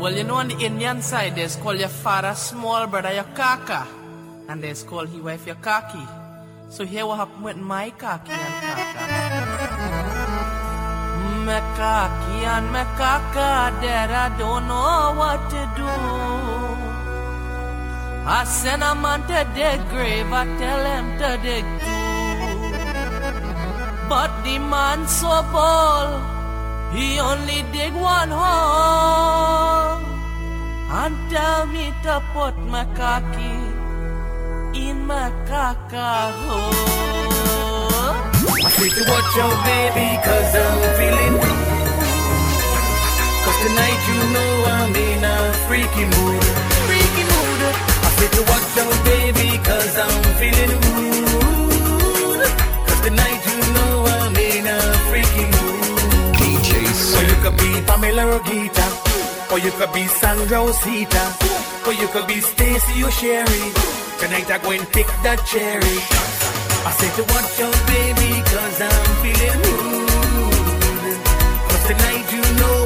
Well, you know, on the Indian side, there's called your father small brother your kaka, and there's called he wife your kaki. So here what happened with my kaki and kaka. My kaki and my kaka, that I don't know what to do. I send a man to the grave, I tell him to dig too. But the man so bold, he only dig one hole and tell me to put my kaki in my kaka hole. I say to watch out, baby, cause I'm feeling good. Cause tonight you know I'm in a freaky mood. Freaky mood. I say to watch out, baby, cause I'm feeling good. Cause tonight you know I'm in a freaky mood. DJ So oh, you could be Pamela Rogita, or you could be Sandra Osita, or you could be Stacy or Sherry. Tonight I go and pick that cherry. I say to watch out, baby, cause I'm feeling good. Cause tonight you know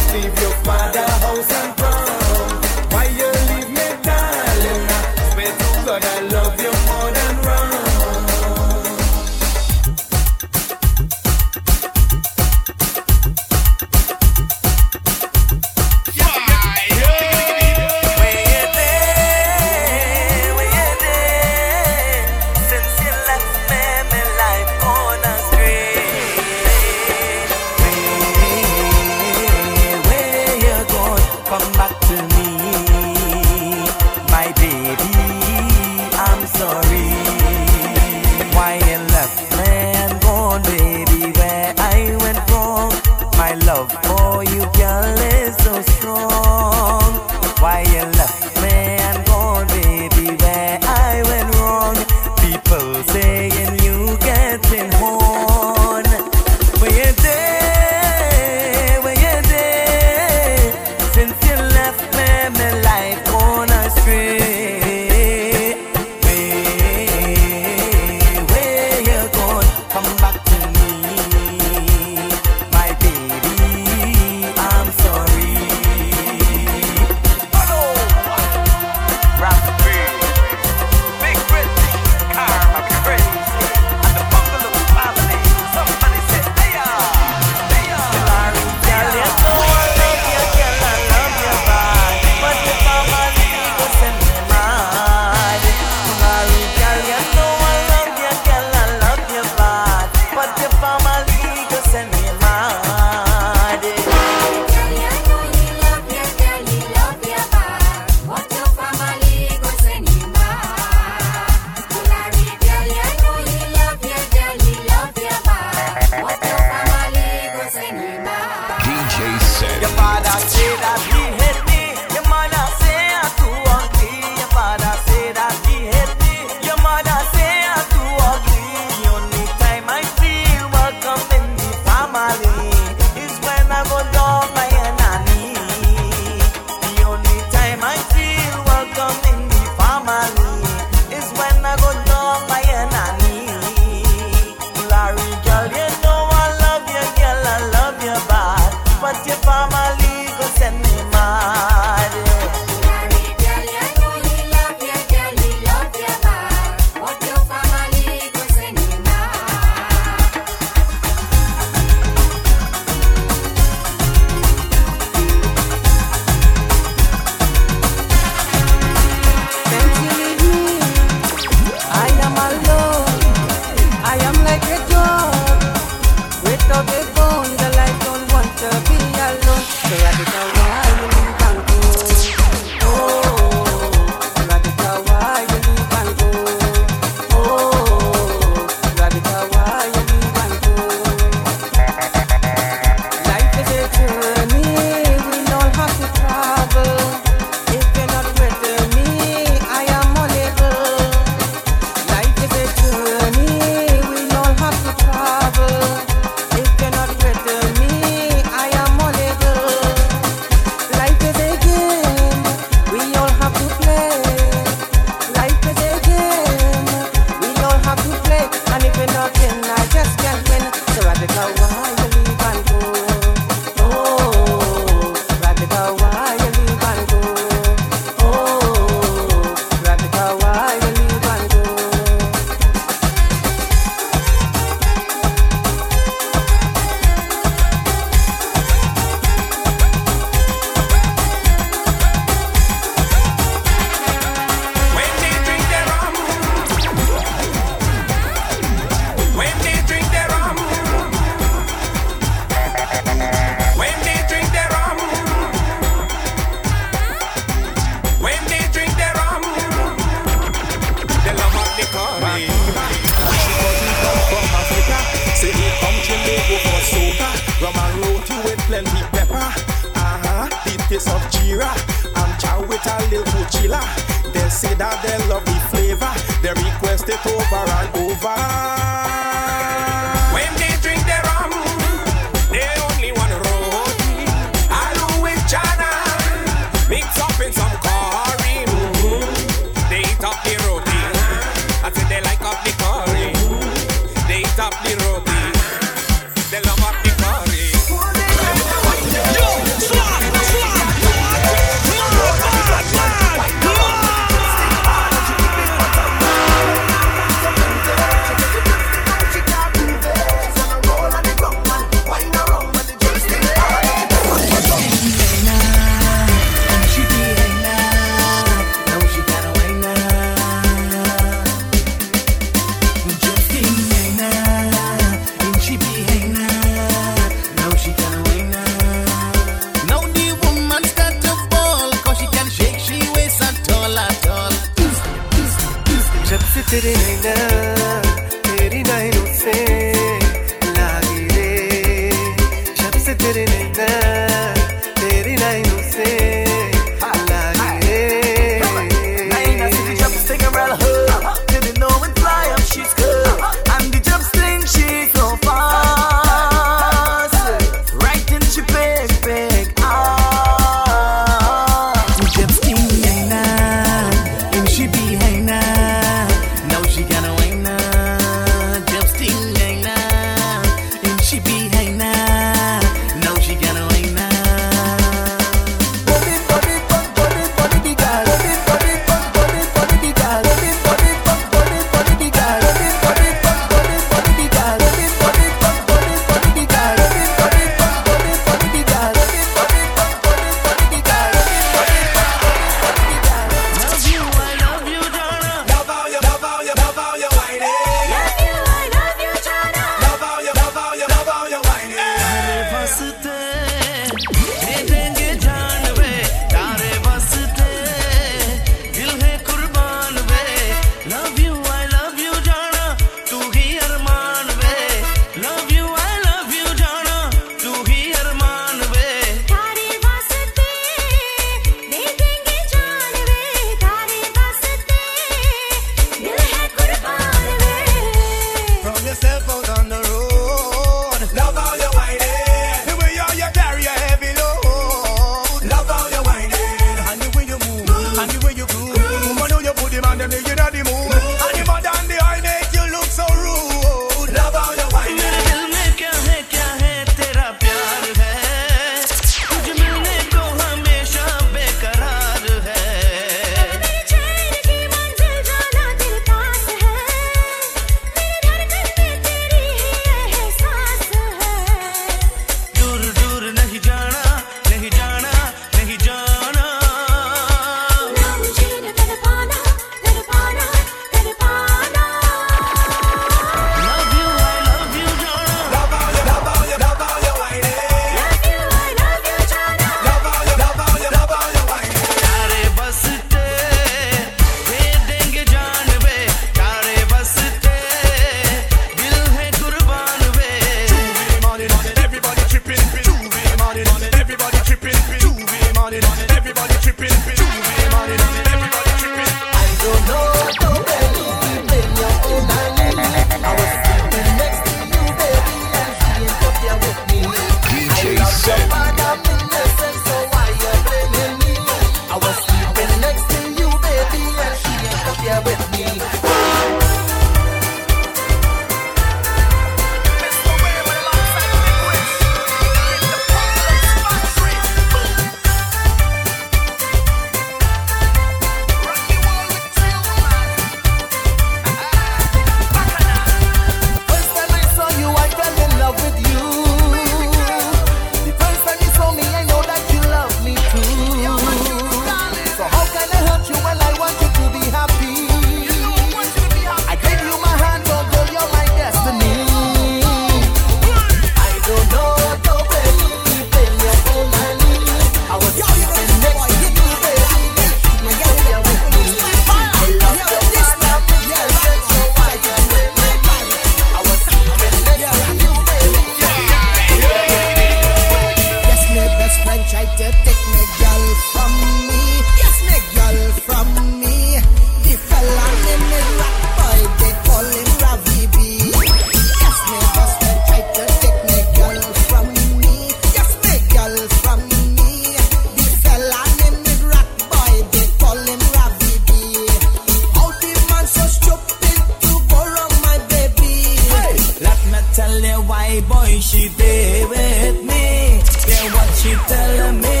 tell the white boy she there with me. Yeah, what she tell me?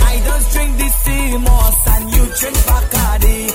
I don't drink this sea moss and you drink Bacardi.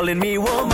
Calling me womanizer.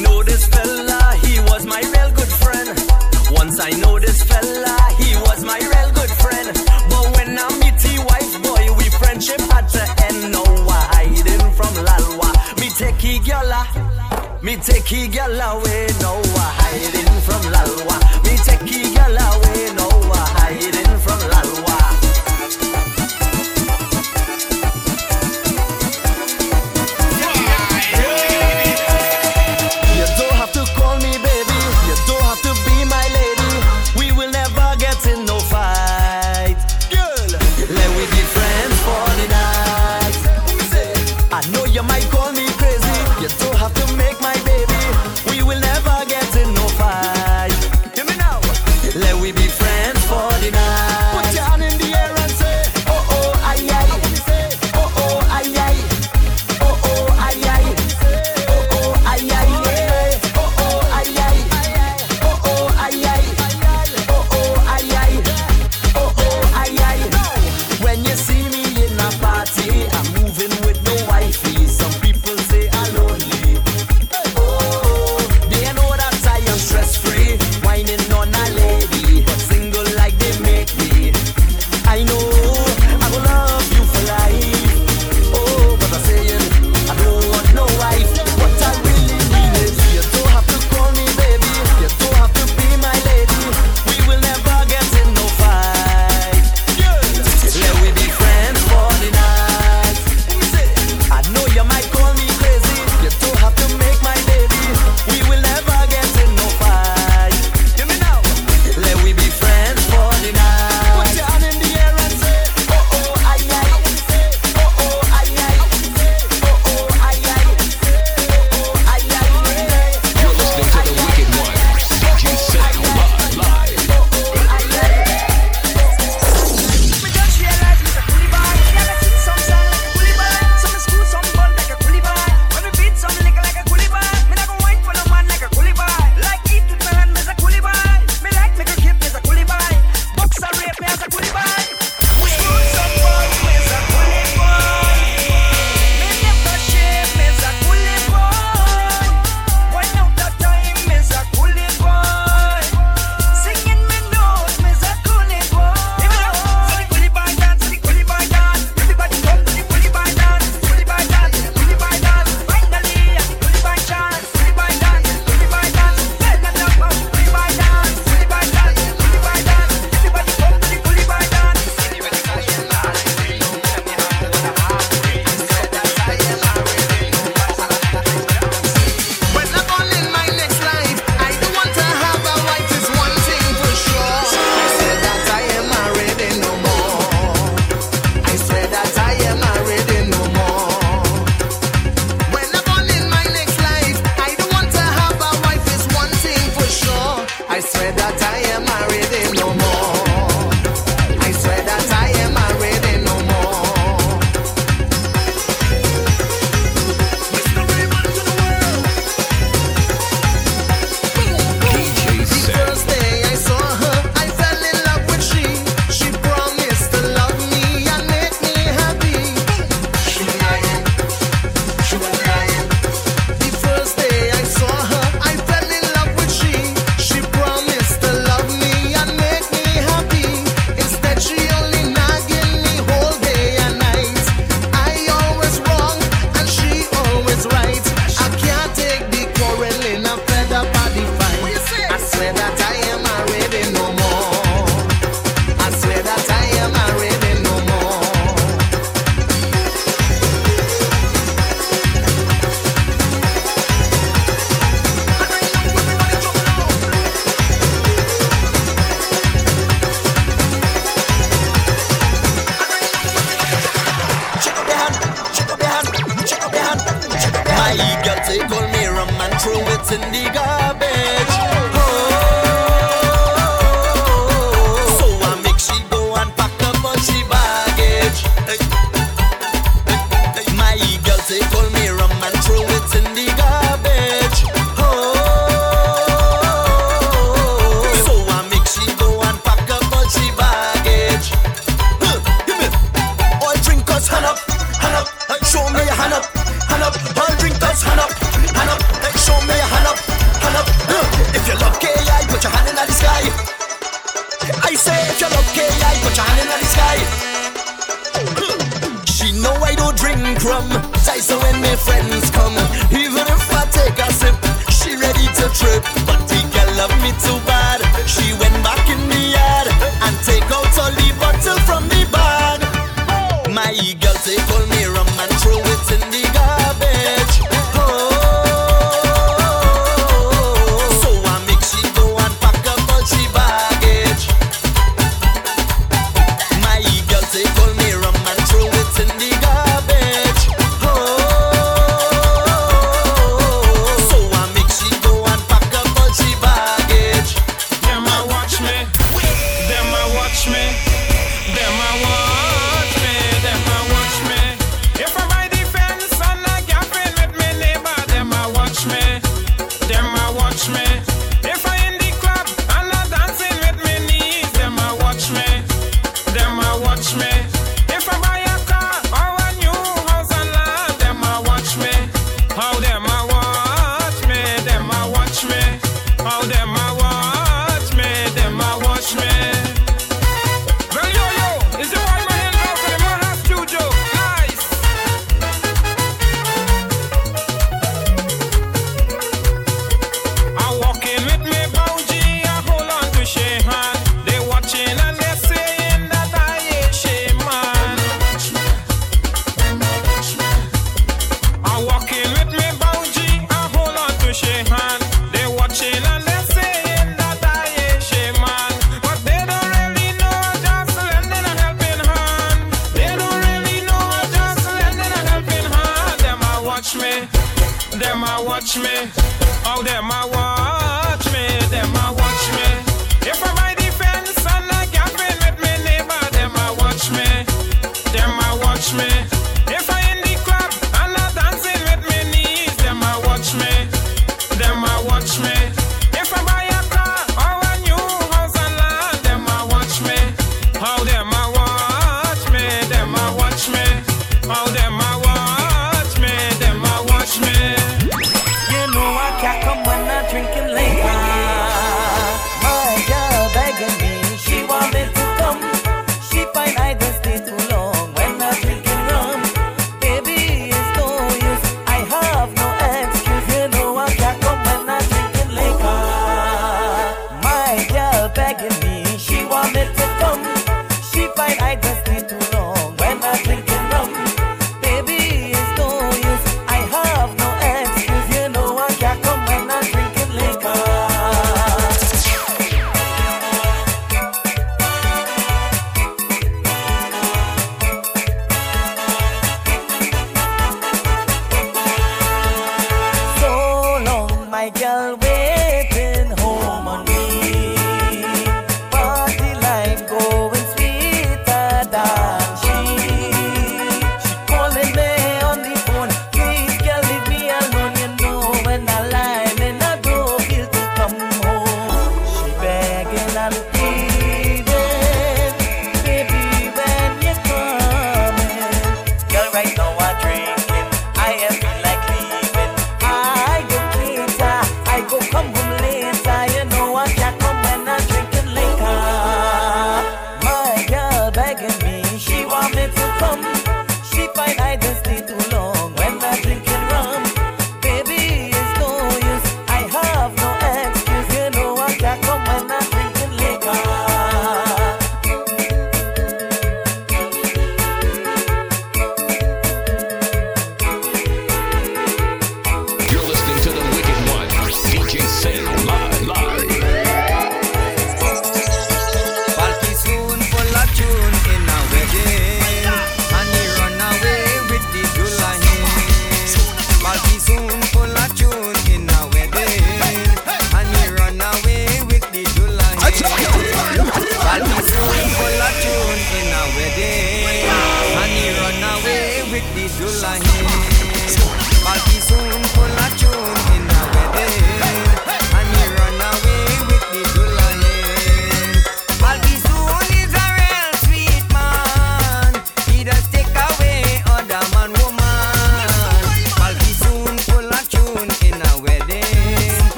know this fella, he was my real good friend. Once I know this fella, he was my real good friend. But when I meet his wife, boy, we friendship had to end. No, I hiding from Lalwa. Me take he gyal, ah. me take he gyal away. No, trip.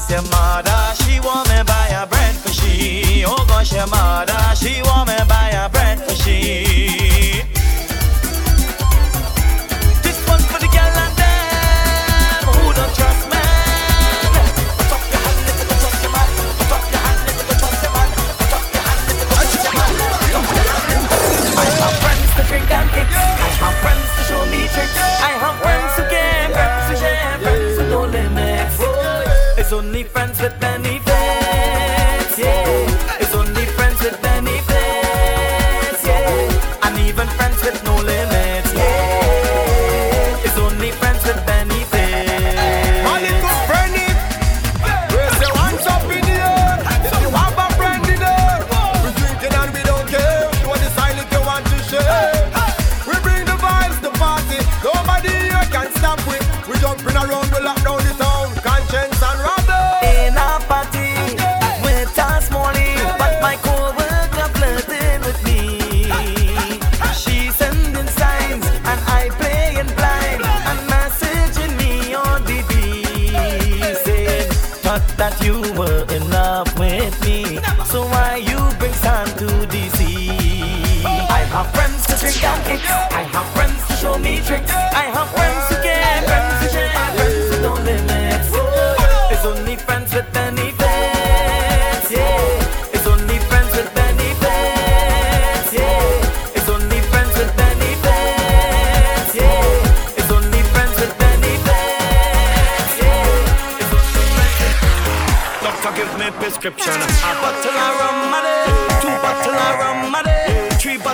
This your mother, she want me buy a bread for she. Oh gosh, your mother, she want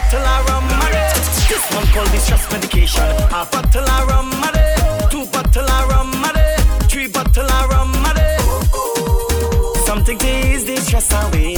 bottle of rum a day, This one called distress medication. A bottle of rum a day, Two bottle of rum a day, Three bottle of rum a day. Something the stress away.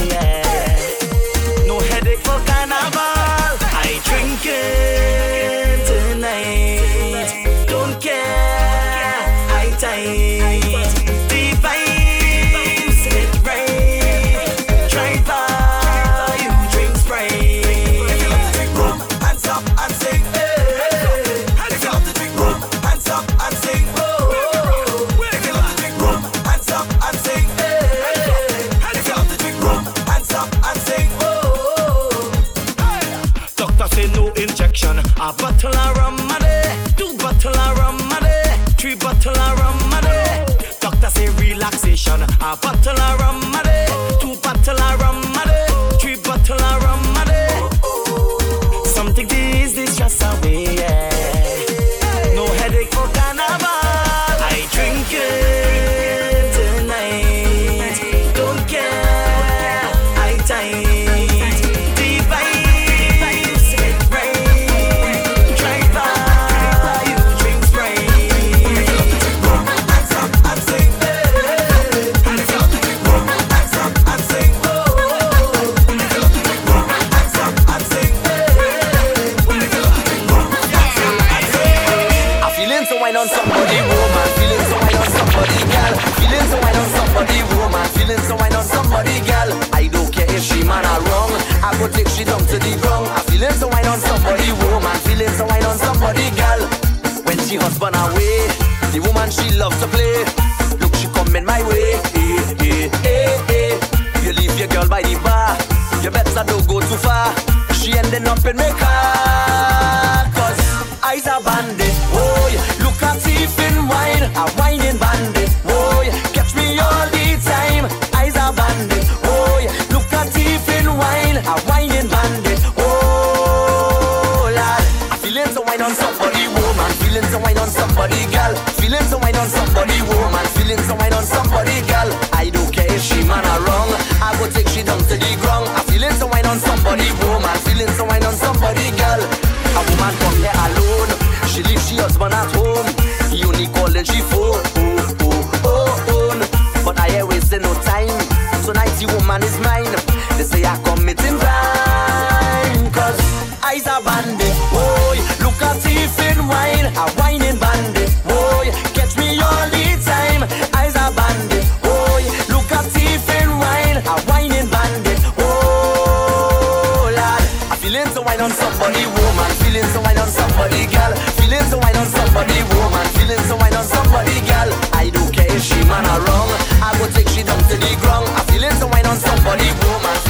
wine on somebody woman, feeling so wine on somebody girl. feeling so wine on somebody woman, feeling so wine on somebody girl. I don't care if she man or wrong, I will take she down to the ground. I feeling so wine on somebody woman.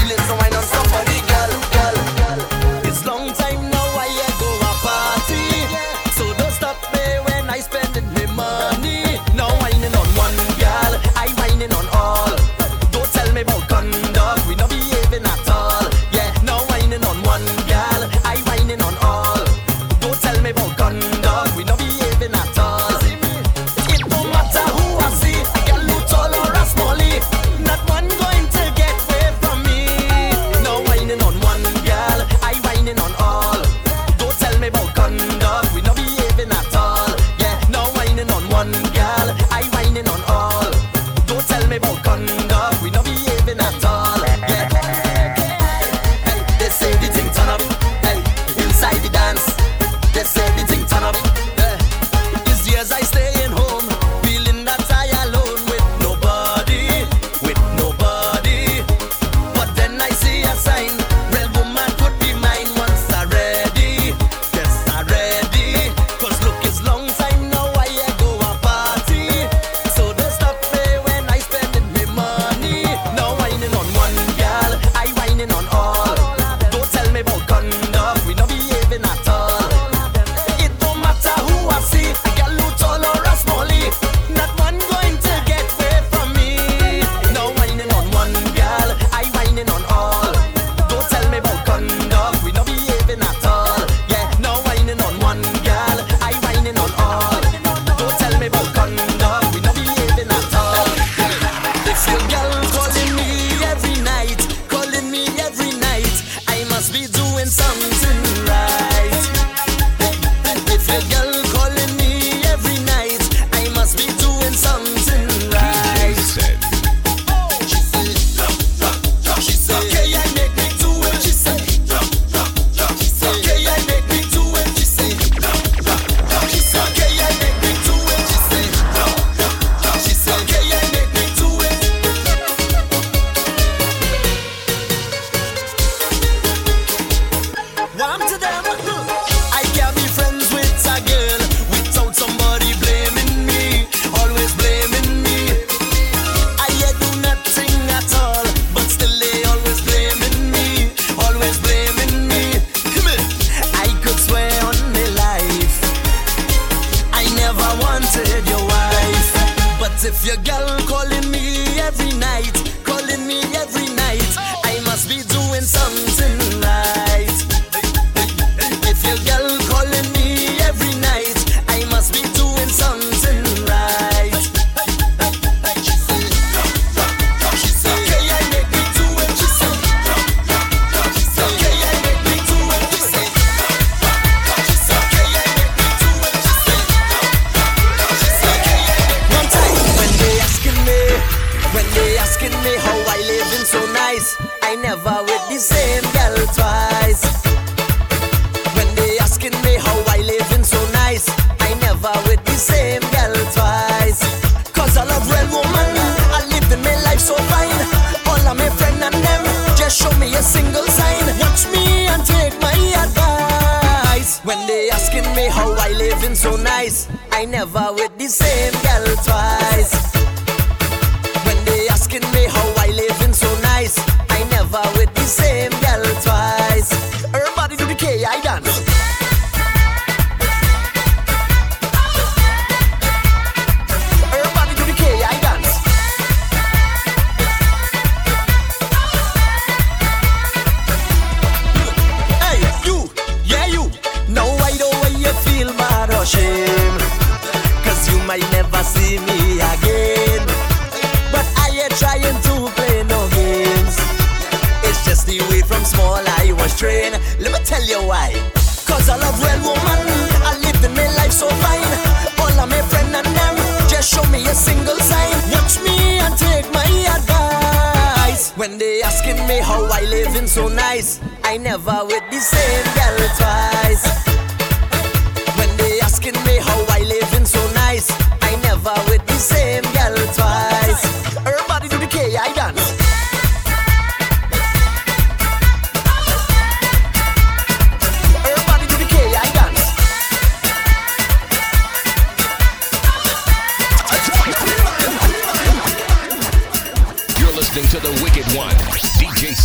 come to the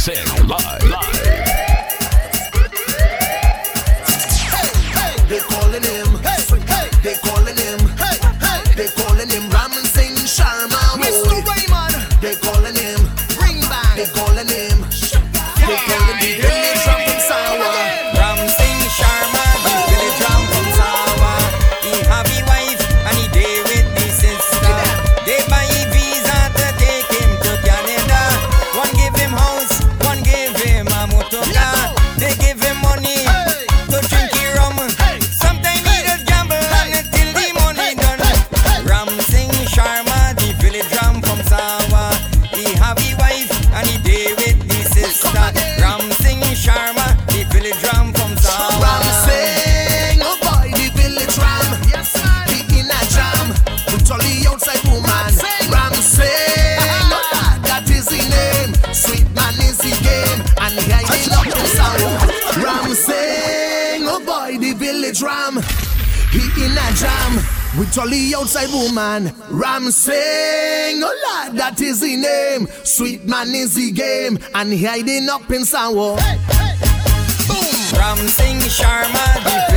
Cero. Sweet man is the game, and hiding up in sour. Hey, hey. Boom! Ram Singh Sharma,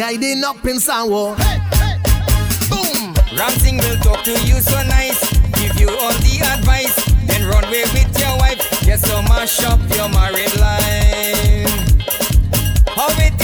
hiding up in Sanwo. Hey, hey, hey. Boom! Ramsing will talk to you so nice, give you all the advice, then run away with your wife. Yes, so mash up your married life. How it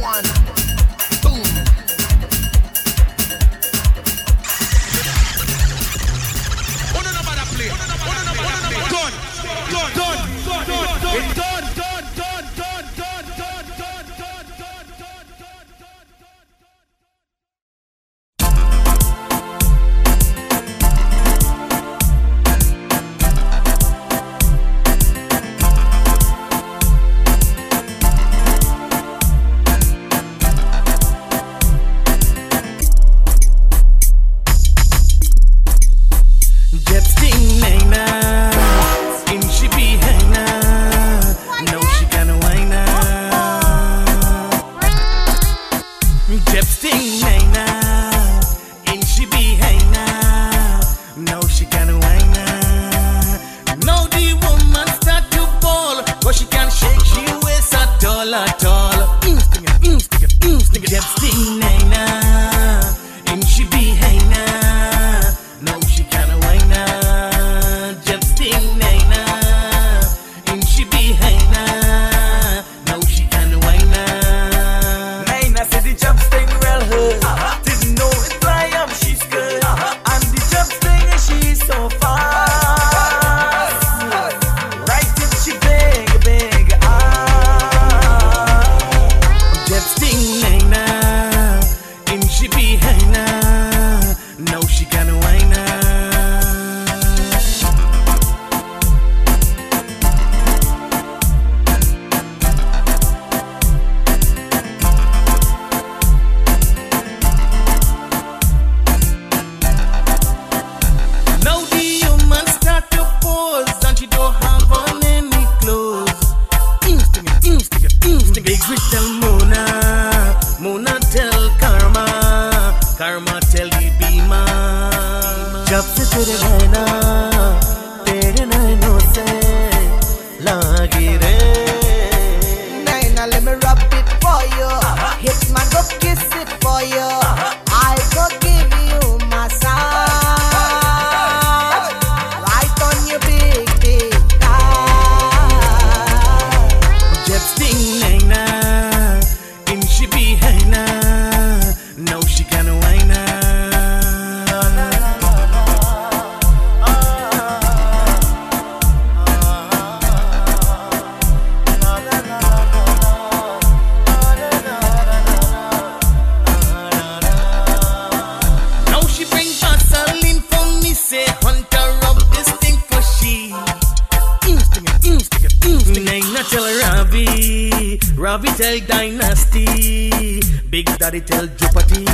one. है ना? नौशिका gotta tell Jupiter